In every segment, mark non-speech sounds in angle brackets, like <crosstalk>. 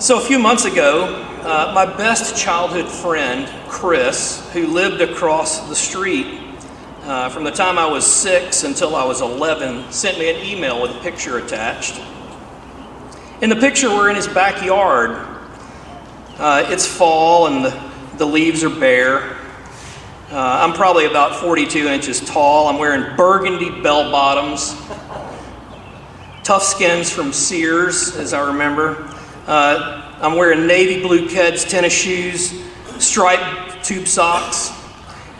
So, a few months ago, uh, my best childhood friend, Chris, who lived across the street uh, from the time I was six until I was 11, sent me an email with a picture attached. In the picture, we're in his backyard. Uh, it's fall and the, the leaves are bare. Uh, I'm probably about 42 inches tall. I'm wearing burgundy bell bottoms, tough skins from Sears, as I remember. Uh, I'm wearing navy blue Keds tennis shoes, striped tube socks,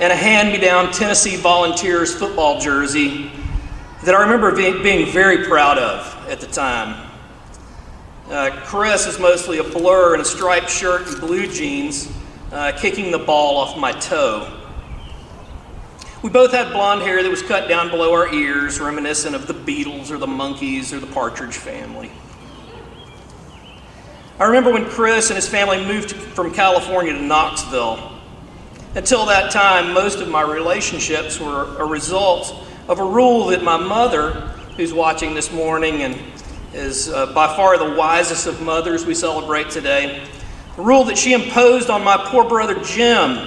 and a hand me down Tennessee Volunteers football jersey that I remember being, being very proud of at the time. Uh, Chris is mostly a blur in a striped shirt and blue jeans, uh, kicking the ball off my toe. We both had blonde hair that was cut down below our ears, reminiscent of the Beatles or the Monkees or the Partridge family. I remember when Chris and his family moved from California to Knoxville. Until that time, most of my relationships were a result of a rule that my mother, who's watching this morning and is uh, by far the wisest of mothers we celebrate today, a rule that she imposed on my poor brother Jim,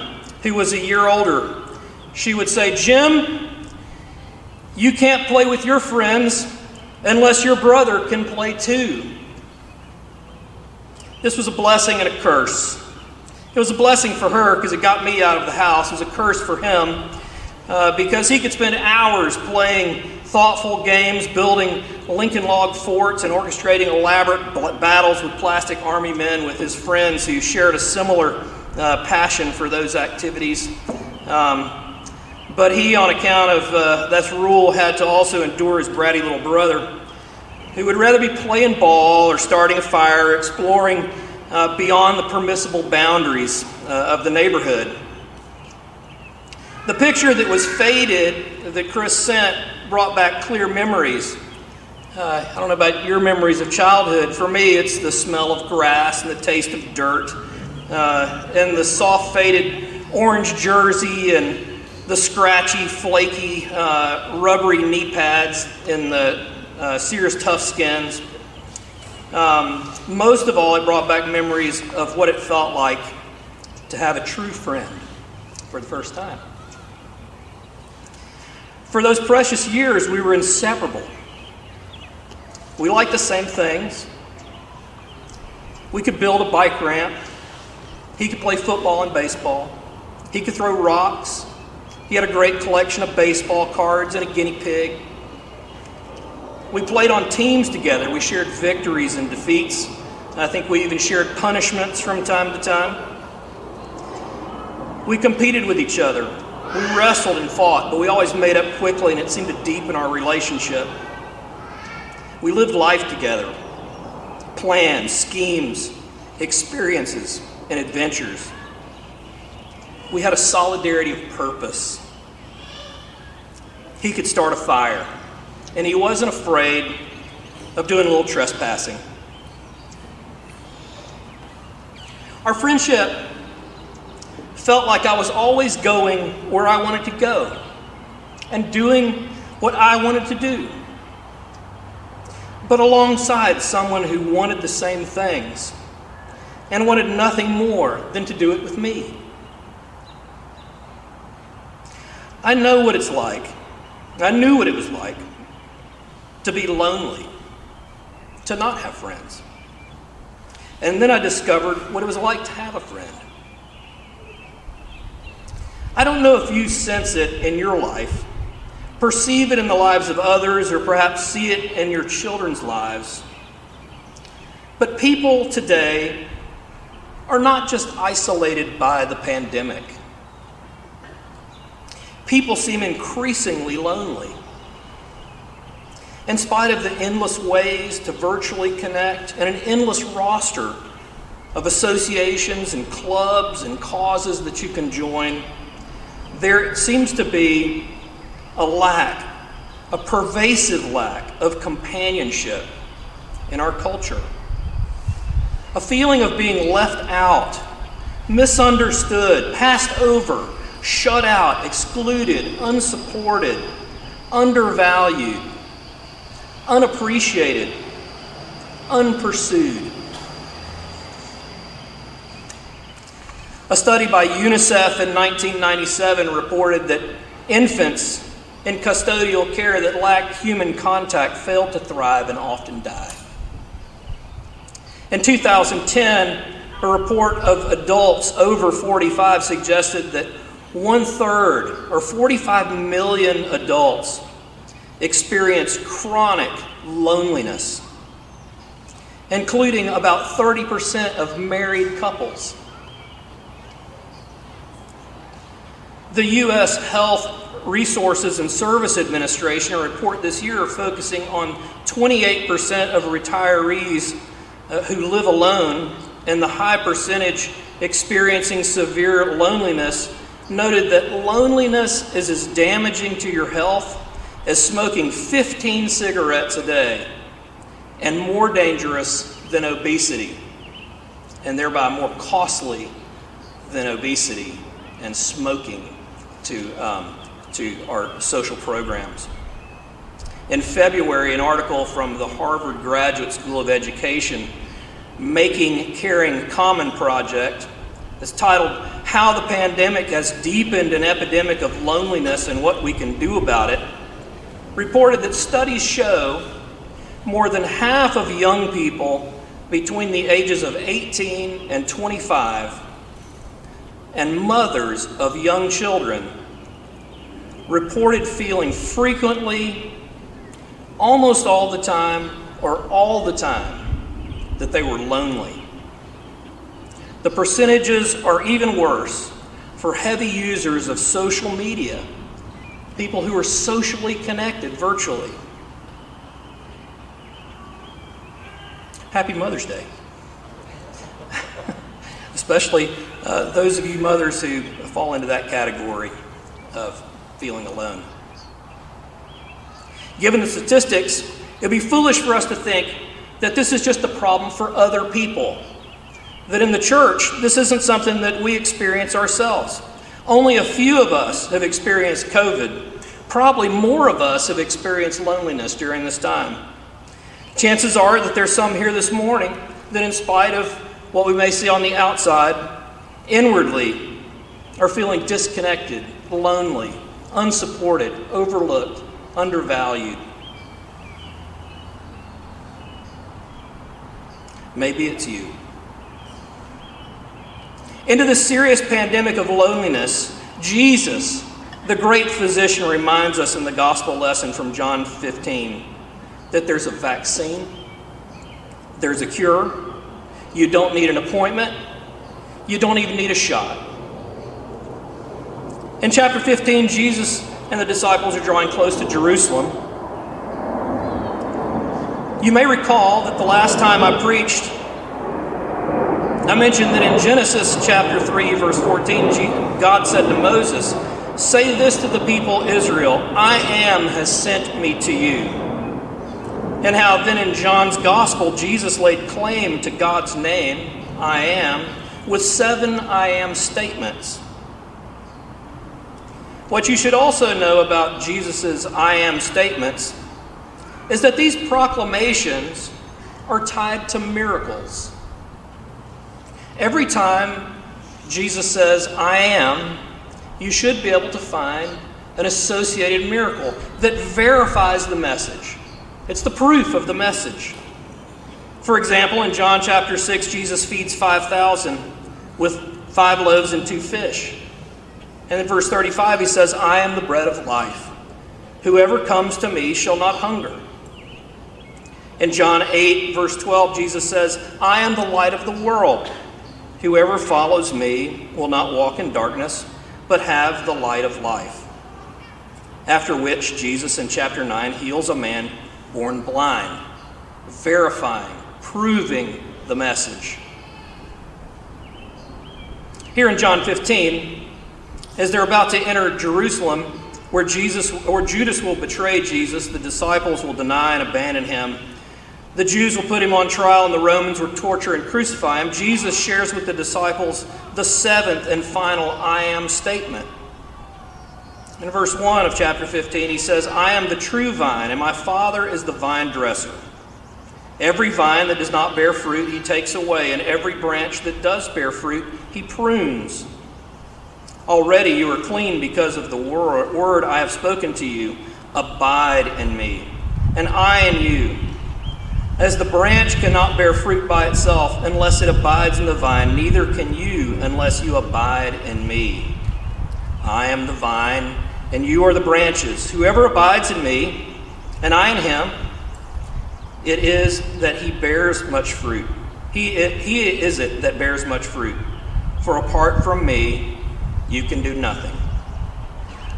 who was a year older. She would say, Jim, you can't play with your friends unless your brother can play too. This was a blessing and a curse. It was a blessing for her because it got me out of the house. It was a curse for him uh, because he could spend hours playing thoughtful games, building Lincoln log forts, and orchestrating elaborate battles with plastic army men with his friends who shared a similar uh, passion for those activities. Um, but he, on account of uh, that's rule, had to also endure his bratty little brother who would rather be playing ball or starting a fire, exploring uh, beyond the permissible boundaries uh, of the neighborhood. The picture that was faded that Chris sent brought back clear memories. Uh, I don't know about your memories of childhood. For me, it's the smell of grass and the taste of dirt, uh, and the soft faded orange jersey and the scratchy, flaky, uh, rubbery knee pads in the uh, Sears Tough Skins. Um, most of all, it brought back memories of what it felt like to have a true friend for the first time. For those precious years, we were inseparable. We liked the same things. We could build a bike ramp. He could play football and baseball. He could throw rocks. He had a great collection of baseball cards and a guinea pig. We played on teams together. We shared victories and defeats. I think we even shared punishments from time to time. We competed with each other. We wrestled and fought, but we always made up quickly, and it seemed to deepen our relationship. We lived life together plans, schemes, experiences, and adventures. We had a solidarity of purpose. He could start a fire and he wasn't afraid of doing a little trespassing. Our friendship felt like I was always going where I wanted to go and doing what I wanted to do, but alongside someone who wanted the same things and wanted nothing more than to do it with me. I know what it's like. I knew what it was like to be lonely, to not have friends. And then I discovered what it was like to have a friend. I don't know if you sense it in your life, perceive it in the lives of others, or perhaps see it in your children's lives. But people today are not just isolated by the pandemic. People seem increasingly lonely in spite of the endless ways to virtually connect and an endless roster of associations and clubs and causes that you can join, there seems to be a lack, a pervasive lack of companionship in our culture. A feeling of being left out, misunderstood, passed over, shut out, excluded, unsupported, undervalued unappreciated, unpursued. A study by UNICEF in 1997 reported that infants in custodial care that lacked human contact failed to thrive and often die. In 2010, a report of adults over 45 suggested that one third, or 45 million adults, experience chronic loneliness, including about 30% of married couples. The U.S. Health Resources and Service Administration, a report this year focusing on 28% of retirees uh, who live alone and the high percentage experiencing severe loneliness, noted that loneliness is as damaging to your health as smoking 15 cigarettes a day and more dangerous than obesity, and thereby more costly than obesity and smoking to, um, to our social programs. In February, an article from the Harvard Graduate School of Education Making Caring Common project is titled How the Pandemic Has Deepened an Epidemic of Loneliness and What We Can Do About It, reported that studies show more than half of young people between the ages of 18 and 25 and mothers of young children reported feeling frequently, almost all the time, or all the time that they were lonely. The percentages are even worse for heavy users of social media, people who are socially connected virtually. Happy Mother's Day. <laughs> Especially uh, those of you mothers who fall into that category of feeling alone. Given the statistics, it would be foolish for us to think that this is just a problem for other people. That in the church, this isn't something that we experience ourselves. Only a few of us have experienced COVID. Probably more of us have experienced loneliness during this time. Chances are that there's some here this morning that, in spite of what we may see on the outside, inwardly are feeling disconnected, lonely, unsupported, overlooked, undervalued. Maybe it's you. Into the serious pandemic of loneliness, Jesus, the great physician, reminds us in the gospel lesson from John 15 that there's a vaccine, there's a cure, you don't need an appointment, you don't even need a shot. In chapter 15, Jesus and the disciples are drawing close to Jerusalem. You may recall that the last time I preached, I mentioned that in Genesis chapter 3, verse 14, God said to Moses, Say this to the people Israel I am has sent me to you. And how then in John's gospel, Jesus laid claim to God's name, I am, with seven I am statements. What you should also know about Jesus' I am statements is that these proclamations are tied to miracles. Every time Jesus says, I am, you should be able to find an associated miracle that verifies the message. It's the proof of the message. For example, in John chapter 6, Jesus feeds 5,000 with five loaves and two fish. And in verse 35, he says, I am the bread of life. Whoever comes to me shall not hunger. In John 8, verse 12, Jesus says, I am the light of the world. Whoever follows me will not walk in darkness, but have the light of life. After which, Jesus in chapter 9 heals a man born blind, verifying, proving the message. Here in John 15, as they're about to enter Jerusalem, where Jesus or Judas will betray Jesus, the disciples will deny and abandon him the Jews will put him on trial and the Romans will torture and crucify him. Jesus shares with the disciples the seventh and final I am statement. In verse 1 of chapter 15, he says, I am the true vine, and my Father is the vine dresser. Every vine that does not bear fruit, he takes away, and every branch that does bear fruit, he prunes, Already you are clean because of the word I have spoken to you. Abide in me, and I in you. As the branch cannot bear fruit by itself unless it abides in the vine, neither can you unless you abide in me. I am the vine, and you are the branches. Whoever abides in me, and I in him, it is that he bears much fruit. He, it, he is it that bears much fruit. For apart from me, you can do nothing.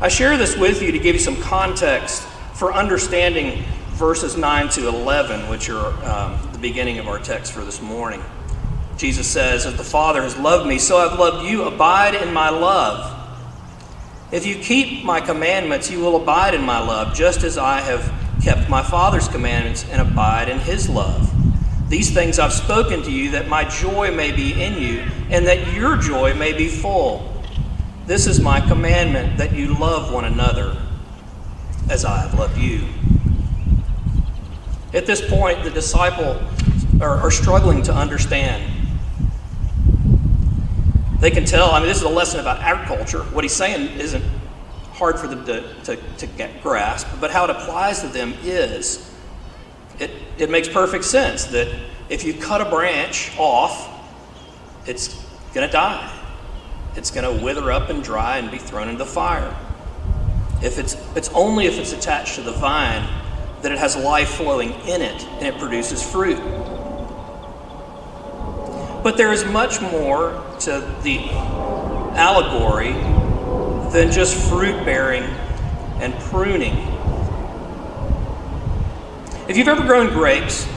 I share this with you to give you some context for understanding verses 9 to 11, which are um, the beginning of our text for this morning. Jesus says, As the Father has loved me, so I've loved you. Abide in my love. If you keep my commandments, you will abide in my love, just as I have kept my Father's commandments and abide in his love. These things I've spoken to you, that my joy may be in you, and that your joy may be full. This is my commandment that you love one another as I have loved you. At this point, the disciple are, are struggling to understand. They can tell, I mean, this is a lesson about agriculture. What he's saying isn't hard for them to, to, to get grasp, but how it applies to them is it, it makes perfect sense that if you cut a branch off, it's going to die it's going to wither up and dry and be thrown into the fire. If it's, it's only if it's attached to the vine that it has life flowing in it and it produces fruit. But there is much more to the allegory than just fruit bearing and pruning. If you've ever grown grapes,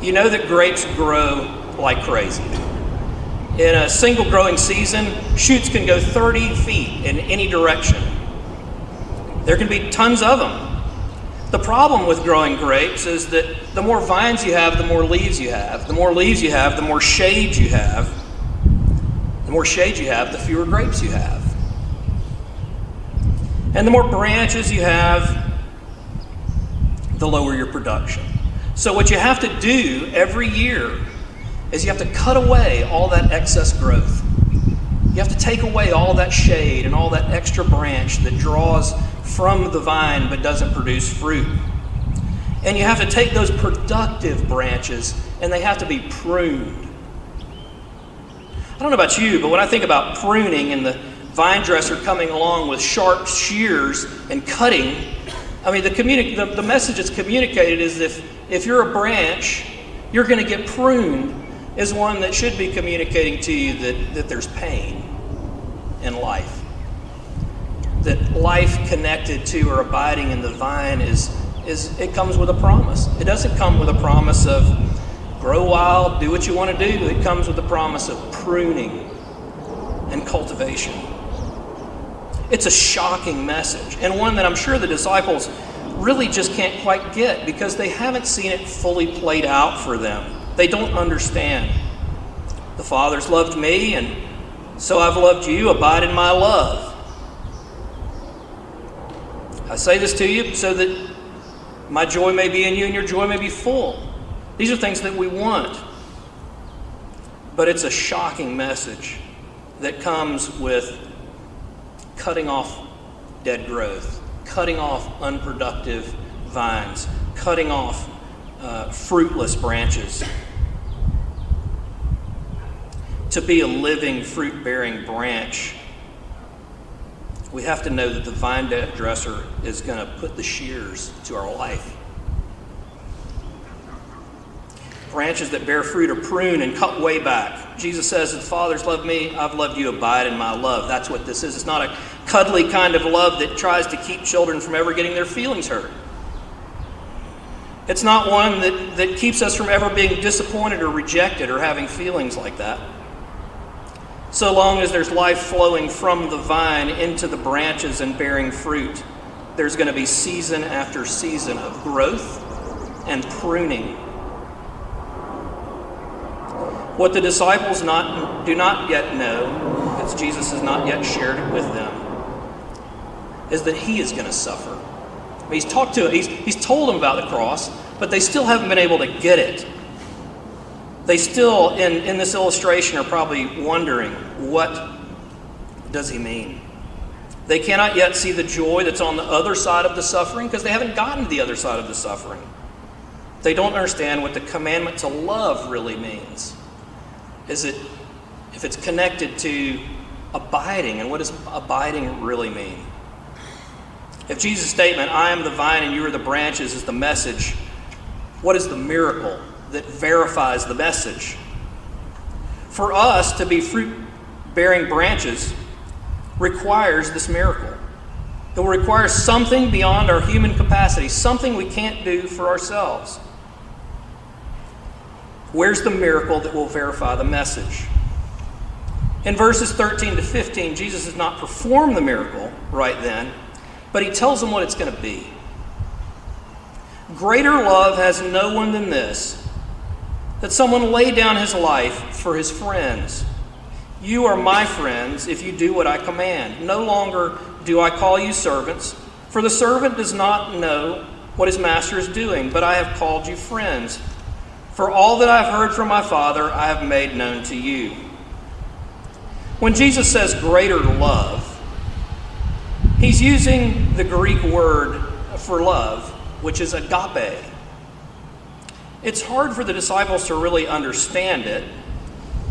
you know that grapes grow like crazy in a single growing season, shoots can go 30 feet in any direction. There can be tons of them. The problem with growing grapes is that the more vines you have, the more leaves you have. The more leaves you have, the more shade you have. The more shade you have, the fewer grapes you have. And the more branches you have, the lower your production. So, what you have to do every year is you have to cut away all that excess growth. You have to take away all that shade and all that extra branch that draws from the vine but doesn't produce fruit. And you have to take those productive branches and they have to be pruned. I don't know about you, but when I think about pruning and the vine dresser coming along with sharp shears and cutting, I mean, the, communi- the, the message that's communicated is if, if you're a branch, you're going to get pruned is one that should be communicating to you that, that there's pain in life. That life connected to or abiding in the vine is, is it comes with a promise. It doesn't come with a promise of grow wild, do what you want to do. It comes with a promise of pruning and cultivation. It's a shocking message, and one that I'm sure the disciples really just can't quite get because they haven't seen it fully played out for them. They don't understand. The Father's loved me, and so I've loved you. Abide in my love. I say this to you so that my joy may be in you and your joy may be full. These are things that we want. But it's a shocking message that comes with cutting off dead growth, cutting off unproductive vines, cutting off uh, fruitless branches. To be a living, fruit bearing branch, we have to know that the vine dresser is going to put the shears to our life. Branches that bear fruit are pruned and cut way back. Jesus says, The Father's loved me, I've loved you, abide in my love. That's what this is. It's not a cuddly kind of love that tries to keep children from ever getting their feelings hurt. It's not one that, that keeps us from ever being disappointed or rejected or having feelings like that. So long as there's life flowing from the vine into the branches and bearing fruit, there's going to be season after season of growth and pruning. What the disciples not, do not yet know, because Jesus has not yet shared it with them, is that he is going to suffer He's talked to he's, he's told them about the cross, but they still haven't been able to get it. They still, in, in this illustration, are probably wondering what does he mean? They cannot yet see the joy that's on the other side of the suffering because they haven't gotten to the other side of the suffering. They don't understand what the commandment to love really means. Is it if it's connected to abiding and what does abiding really mean? If Jesus' statement, I am the vine and you are the branches, is the message, what is the miracle that verifies the message? For us to be fruit bearing branches requires this miracle. It will require something beyond our human capacity, something we can't do for ourselves. Where's the miracle that will verify the message? In verses 13 to 15, Jesus does not perform the miracle right then, but he tells them what it's going to be. Greater love has no one than this that someone lay down his life for his friends. You are my friends if you do what I command. No longer do I call you servants, for the servant does not know what his master is doing, but I have called you friends. For all that I've heard from my Father, I have made known to you. When Jesus says greater love, he's using the Greek word for love, which is agape. It's hard for the disciples to really understand it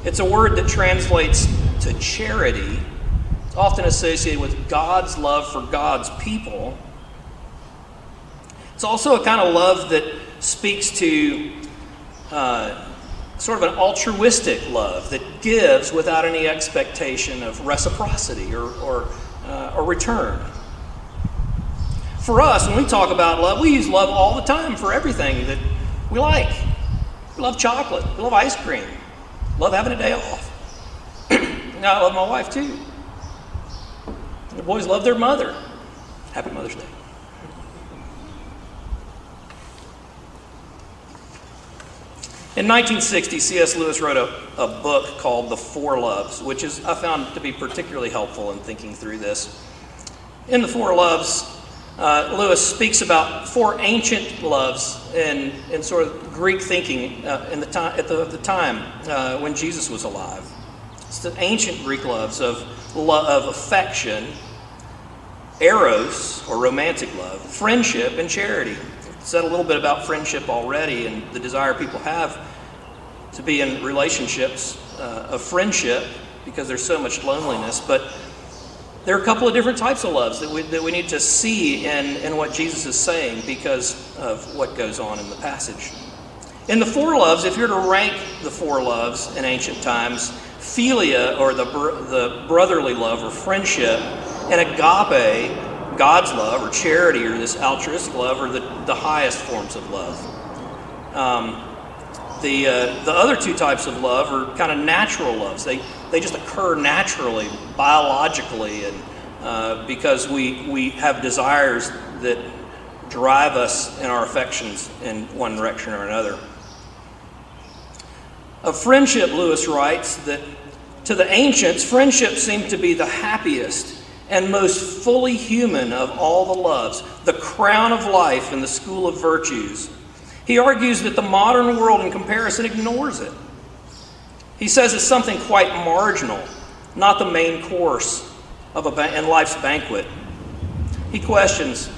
it's a word that translates to charity. It's often associated with God's love for God's people. It's also a kind of love that speaks to uh, sort of an altruistic love that gives without any expectation of reciprocity or, or, uh, or return. For us, when we talk about love, we use love all the time for everything that we like. We love chocolate, we love ice cream, Love having a day off. <clears throat> now, I love my wife too. The boys love their mother. Happy Mother's Day. In 1960, C.S. Lewis wrote a, a book called The Four Loves, which is I found to be particularly helpful in thinking through this. In The Four Loves, uh, Lewis speaks about four ancient loves in, in sort of Greek thinking uh, in the time, at the, the time uh, when Jesus was alive. It's the ancient Greek loves of, love, of affection, eros, or romantic love, friendship, and charity. I've said a little bit about friendship already and the desire people have to be in relationships uh, of friendship because there's so much loneliness. But there are a couple of different types of loves that we, that we need to see in, in what Jesus is saying because of what goes on in the passage. In the four loves, if you're to rank the four loves in ancient times, philia, or the, the brotherly love or friendship, and agape, God's love or charity or this altruistic love, are the, the highest forms of love. Um, the, uh, the other two types of love are kind of natural loves. They, they just occur naturally, biologically, and uh, because we, we have desires that drive us in our affections in one direction or another. Of friendship, Lewis writes that to the ancients, friendship seemed to be the happiest and most fully human of all the loves, the crown of life in the school of virtues. He argues that the modern world, in comparison, ignores it. He says it's something quite marginal, not the main course of a in life's banquet. He questions,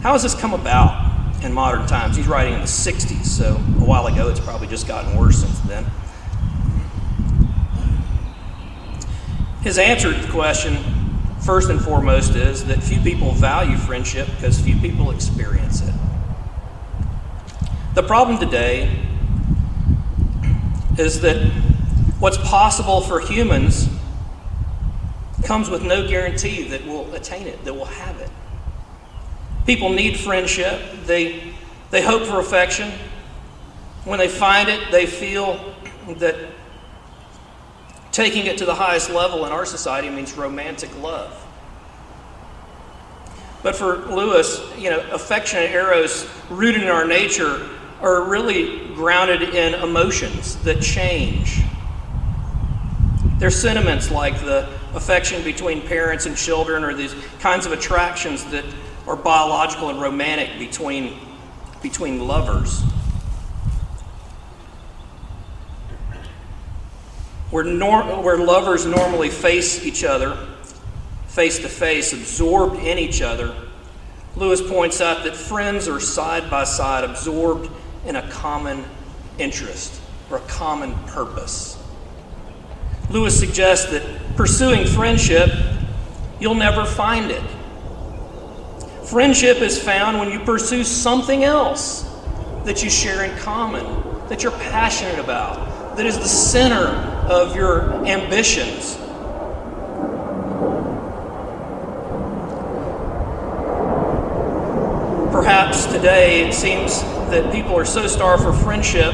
how has this come about in modern times? He's writing in the 60s, so a while ago it's probably just gotten worse since then. His answer to the question, first and foremost, is that few people value friendship because few people experience it. The problem today is that what's possible for humans comes with no guarantee that we'll attain it, that we'll have it. People need friendship, they, they hope for affection. When they find it, they feel that taking it to the highest level in our society means romantic love. But for Lewis, you know, affection and eros rooted in our nature are really grounded in emotions that change. They're sentiments like the affection between parents and children, or these kinds of attractions that are biological and romantic between, between lovers. Where, nor- where lovers normally face each other face to face, absorbed in each other, Lewis points out that friends are side by side, absorbed in a common interest or a common purpose. Lewis suggests that pursuing friendship, you'll never find it. Friendship is found when you pursue something else that you share in common, that you're passionate about, that is the center of your ambitions. Perhaps today it seems that people are so starved for friendship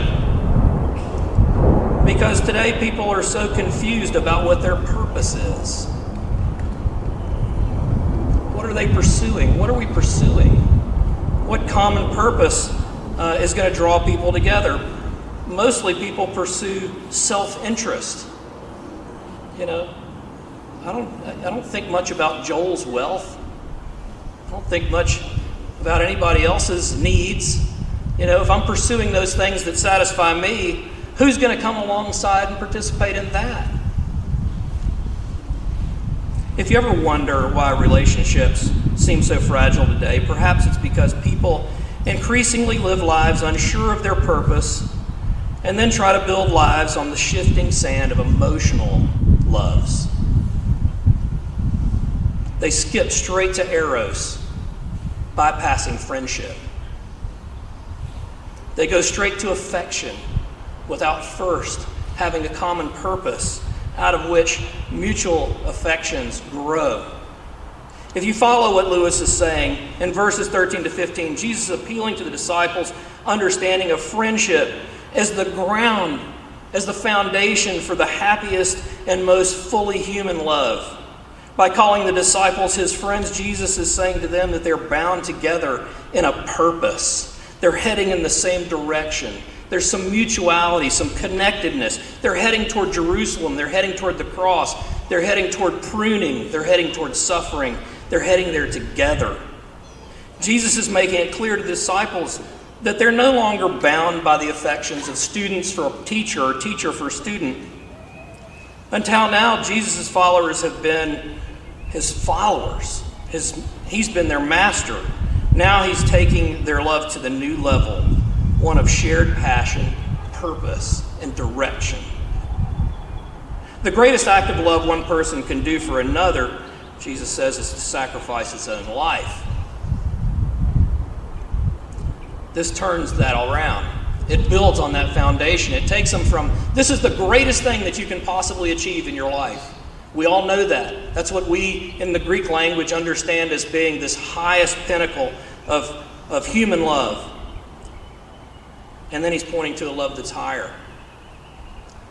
because today people are so confused about what their purpose is. What are they pursuing? What are we pursuing? What common purpose uh, is going to draw people together? Mostly people pursue self interest. You know, I don't, I don't think much about Joel's wealth. I don't think much about anybody else's needs. You know, if I'm pursuing those things that satisfy me, Who's going to come alongside and participate in that? If you ever wonder why relationships seem so fragile today, perhaps it's because people increasingly live lives unsure of their purpose and then try to build lives on the shifting sand of emotional loves. They skip straight to eros, bypassing friendship. They go straight to affection without first having a common purpose out of which mutual affections grow. If you follow what Lewis is saying in verses 13 to 15, Jesus is appealing to the disciples' understanding of friendship as the ground, as the foundation for the happiest and most fully human love. By calling the disciples his friends, Jesus is saying to them that they're bound together in a purpose. They're heading in the same direction. There's some mutuality, some connectedness. They're heading toward Jerusalem. They're heading toward the cross. They're heading toward pruning. They're heading toward suffering. They're heading there together. Jesus is making it clear to the disciples that they're no longer bound by the affections of students for a teacher or teacher for a student. Until now, Jesus' followers have been his followers. His, he's been their master. Now he's taking their love to the new level one of shared passion, purpose, and direction. The greatest act of love one person can do for another, Jesus says, is to sacrifice his own life. This turns that around. It builds on that foundation. It takes them from this is the greatest thing that you can possibly achieve in your life. We all know that. That's what we in the Greek language understand as being this highest pinnacle of, of human love. And then he's pointing to a love that's higher.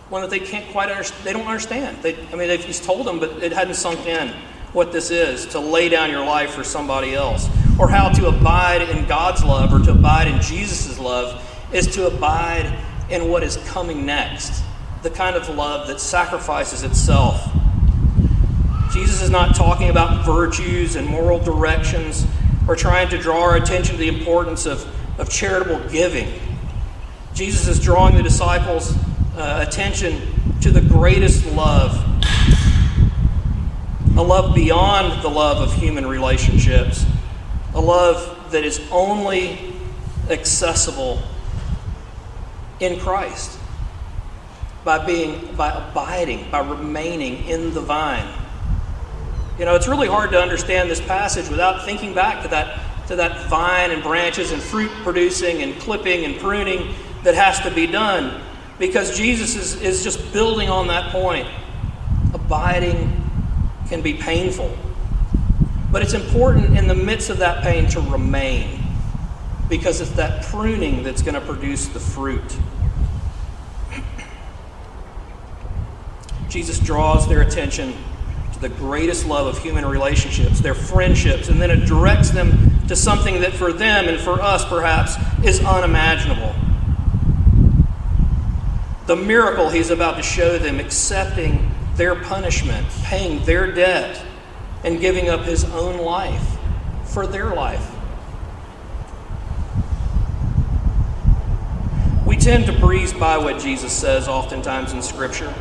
One that they can't quite understand. They don't understand. They, I mean, he's told them, but it hadn't sunk in what this is to lay down your life for somebody else. Or how to abide in God's love or to abide in Jesus' love is to abide in what is coming next. The kind of love that sacrifices itself. Jesus is not talking about virtues and moral directions or trying to draw our attention to the importance of, of charitable giving. Jesus is drawing the disciples' uh, attention to the greatest love, a love beyond the love of human relationships, a love that is only accessible in Christ by being by abiding by remaining in the vine. You know it's really hard to understand this passage without thinking back to that to that vine and branches and fruit producing and clipping and pruning that has to be done because Jesus is, is just building on that point. Abiding can be painful, but it's important in the midst of that pain to remain because it's that pruning that's going to produce the fruit. Jesus draws their attention to the greatest love of human relationships, their friendships, and then it directs them to something that for them and for us perhaps is unimaginable the miracle he's about to show them, accepting their punishment, paying their debt, and giving up his own life for their life. We tend to breeze by what Jesus says oftentimes in Scripture.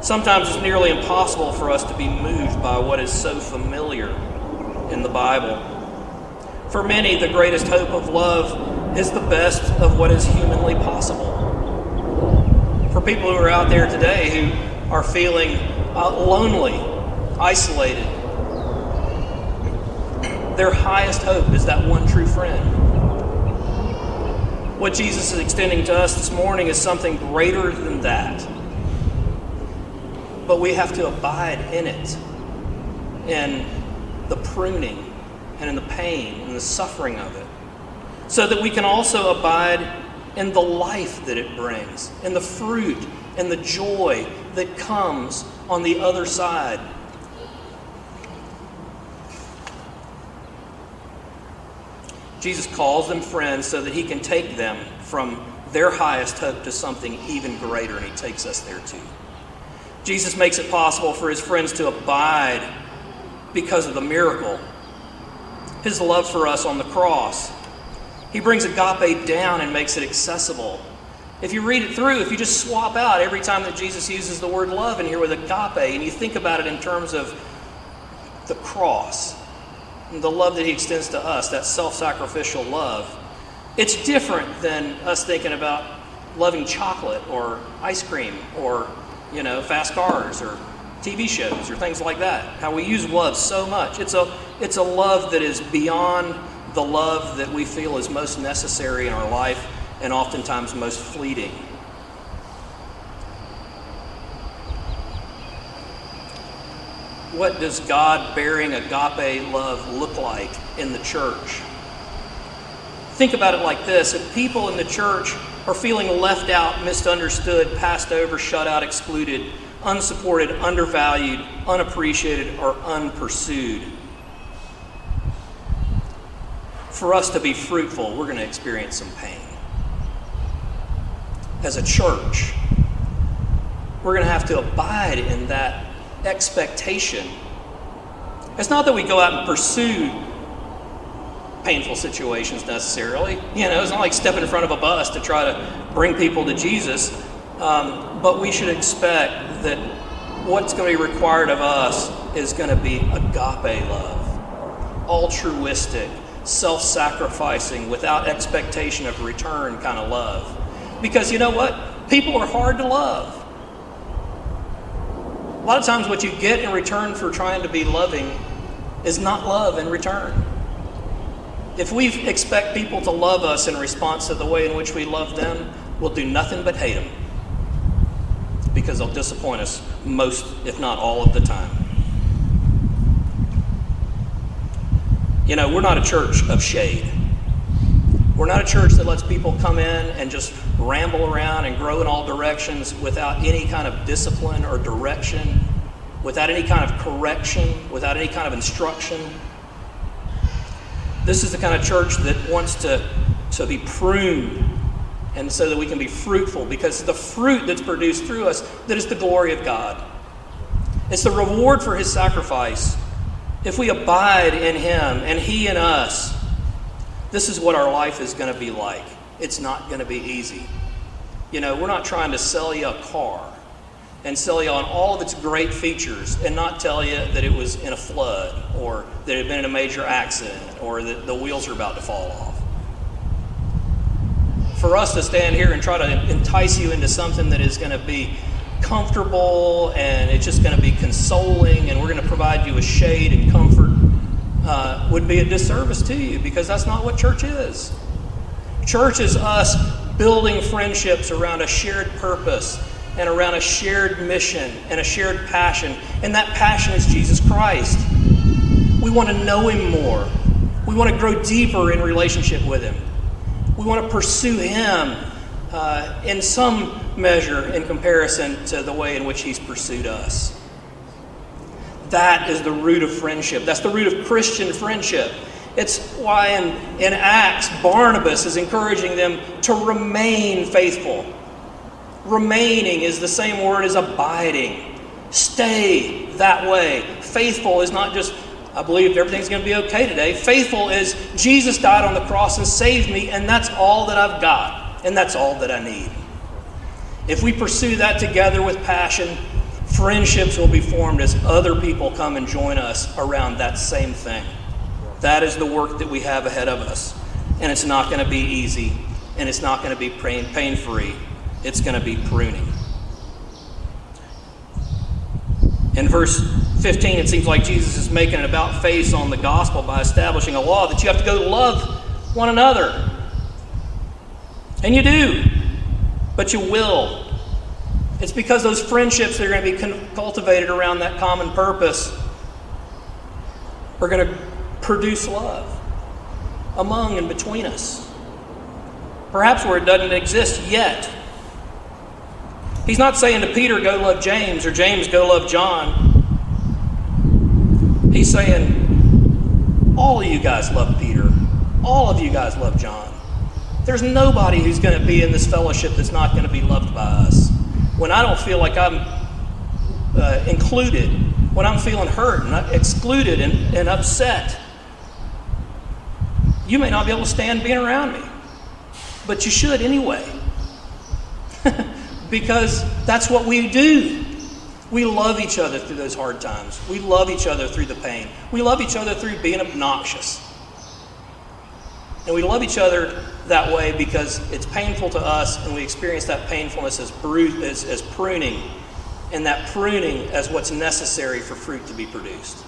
Sometimes it's nearly impossible for us to be moved by what is so familiar in the Bible. For many, the greatest hope of love is the best of what is humanly possible. For people who are out there today who are feeling uh, lonely, isolated, their highest hope is that one true friend. What Jesus is extending to us this morning is something greater than that. But we have to abide in it, in the pruning and in the pain and the suffering of it, so that we can also abide in the life that it brings, and the fruit and the joy that comes on the other side Jesus calls them friends so that he can take them from their highest hope to something even greater, and he takes us there too. Jesus makes it possible for his friends to abide because of the miracle, his love for us on the cross. He brings agape down and makes it accessible. If you read it through, if you just swap out every time that Jesus uses the word love in here with agape, and you think about it in terms of the cross, the love that he extends to us, that self sacrificial love, it's different than us thinking about loving chocolate or ice cream or, you know, fast cars or TV shows or things like that. How we use love so much. It's a, it's a love that is beyond the love that we feel is most necessary in our life and oftentimes most fleeting. what does God bearing agape love look like in the church? Think about it like this if people in the church are feeling left out, misunderstood, passed over, shut out, excluded, unsupported, undervalued, unappreciated, or unpursued, for us to be fruitful, we're going to experience some pain. As a church, we're going to have to abide in that expectation. It's not that we go out and pursue painful situations necessarily. You know, it's not like stepping in front of a bus to try to bring people to Jesus. Um, but we should expect that what's going to be required of us is going to be agape love, altruistic, self sacrificing, without expectation of return kind of love. Because you know what? People are hard to love. A lot of times, what you get in return for trying to be loving is not love in return. If we expect people to love us in response to the way in which we love them, we'll do nothing but hate them because they'll disappoint us most, if not all, of the time. You know, we're not a church of shade. We're not a church that lets people come in and just ramble around and grow in all directions without any kind of discipline or direction, without any kind of correction, without any kind of instruction. This is the kind of church that wants to, to be pruned and so that we can be fruitful because the fruit that's produced through us that is the glory of God. It's the reward for his sacrifice. If we abide in him and he in us, this is what our life is going to be like. It's not going to be easy. You know, we're not trying to sell you a car and sell you on all of its great features and not tell you that it was in a flood or that it had been in a major accident or that the wheels are about to fall off. For us to stand here and try to entice you into something that is going to be comfortable and it's just going to be consoling and we're going to provide you with shade and comfort uh, would be a disservice to you because that's not what church is. Church is us building friendships around a shared purpose and around a shared mission and a shared passion. And that passion is Jesus Christ. We want to know Him more. We want to grow deeper in relationship with Him. We want to pursue Him uh, in some measure in comparison to the way in which He's pursued us. That is the root of friendship. That's the root of Christian friendship. It's why in, in Acts, Barnabas is encouraging them to remain faithful. Remaining is the same word as abiding. Stay that way. Faithful is not just, I believe everything's going to be okay today. Faithful is Jesus died on the cross and saved me, and that's all that I've got, and that's all that I need. If we pursue that together with passion, Friendships will be formed as other people come and join us around that same thing. That is the work that we have ahead of us. And it's not going to be easy, and it's not going to be pain free. It's going to be pruning. In verse 15, it seems like Jesus is making an about face on the gospel by establishing a law that you have to go love one another. And you do, but you will. It's because those friendships that are going to be cultivated around that common purpose are going to produce love among and between us. Perhaps where it doesn't exist yet. He's not saying to Peter, go love James, or James, go love John. He's saying, all of you guys love Peter. All of you guys love John. There's nobody who's going to be in this fellowship that's not going to be loved by us. When I don't feel like I'm uh, included, when I'm feeling hurt and excluded and, and upset, you may not be able to stand being around me, but you should anyway. <laughs> because that's what we do. We love each other through those hard times. We love each other through the pain. We love each other through being obnoxious. And we love each other that way because it's painful to us and we experience that painfulness as, bru- as, as pruning and that pruning as what's necessary for fruit to be produced.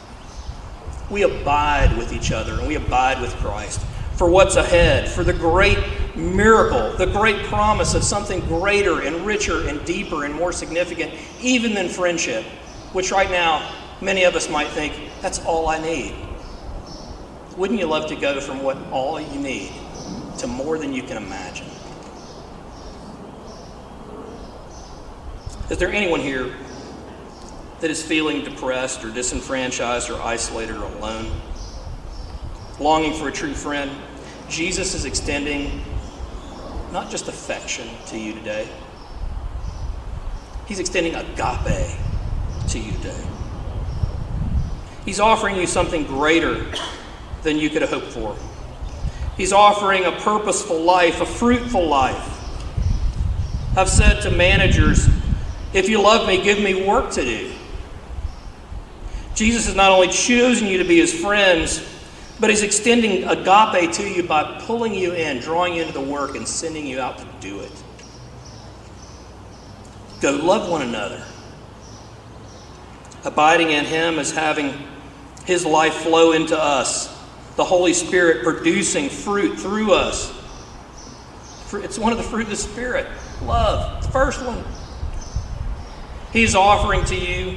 We abide with each other and we abide with Christ for what's ahead, for the great miracle, the great promise of something greater and richer and deeper and more significant, even than friendship, which right now many of us might think, that's all I need. Wouldn't you love to go from what all you need to more than you can imagine? Is there anyone here that is feeling depressed or disenfranchised or isolated or alone? longing for a true friend, Jesus is extending not just affection to you today, He's extending agape to you today. He's offering you something greater than you could have hoped for. He's offering a purposeful life, a fruitful life. I've said to managers, if you love me, give me work to do. Jesus has not only chosen you to be his friends, but he's extending agape to you by pulling you in, drawing you into the work, and sending you out to do it. Go love one another. Abiding in him is having his life flow into us, the Holy Spirit producing fruit through us. It's one of the fruit of the Spirit love, the first one. He's offering to you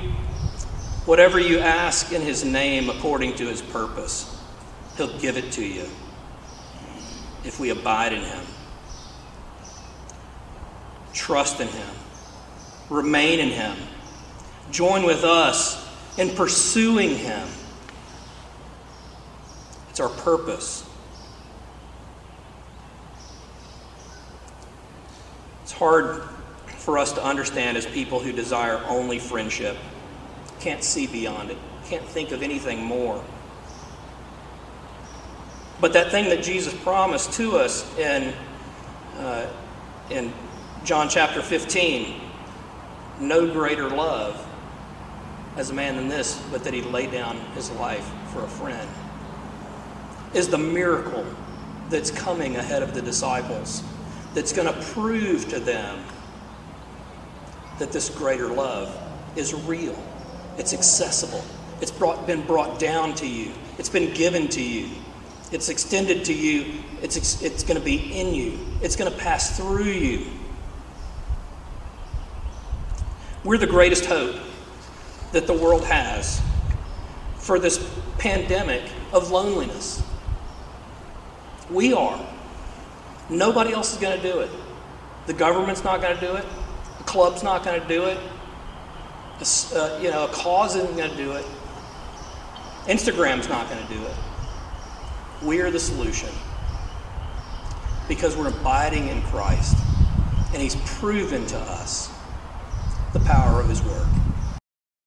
whatever you ask in his name according to his purpose. He'll give it to you if we abide in Him. Trust in Him. Remain in Him. Join with us in pursuing Him. It's our purpose. It's hard for us to understand as people who desire only friendship. Can't see beyond it, can't think of anything more. But that thing that Jesus promised to us in, uh, in John chapter 15 no greater love as a man than this, but that he laid down his life for a friend, is the miracle that's coming ahead of the disciples that's going to prove to them that this greater love is real, it's accessible, it's brought, been brought down to you, it's been given to you. It's extended to you. It's, it's going to be in you. It's going to pass through you. We're the greatest hope that the world has for this pandemic of loneliness. We are. Nobody else is going to do it. The government's not going to do it. The club's not going to do it. Uh, you know, a cause isn't going to do it. Instagram's not going to do it. We are the solution because we're abiding in Christ and He's proven to us the power of His Word.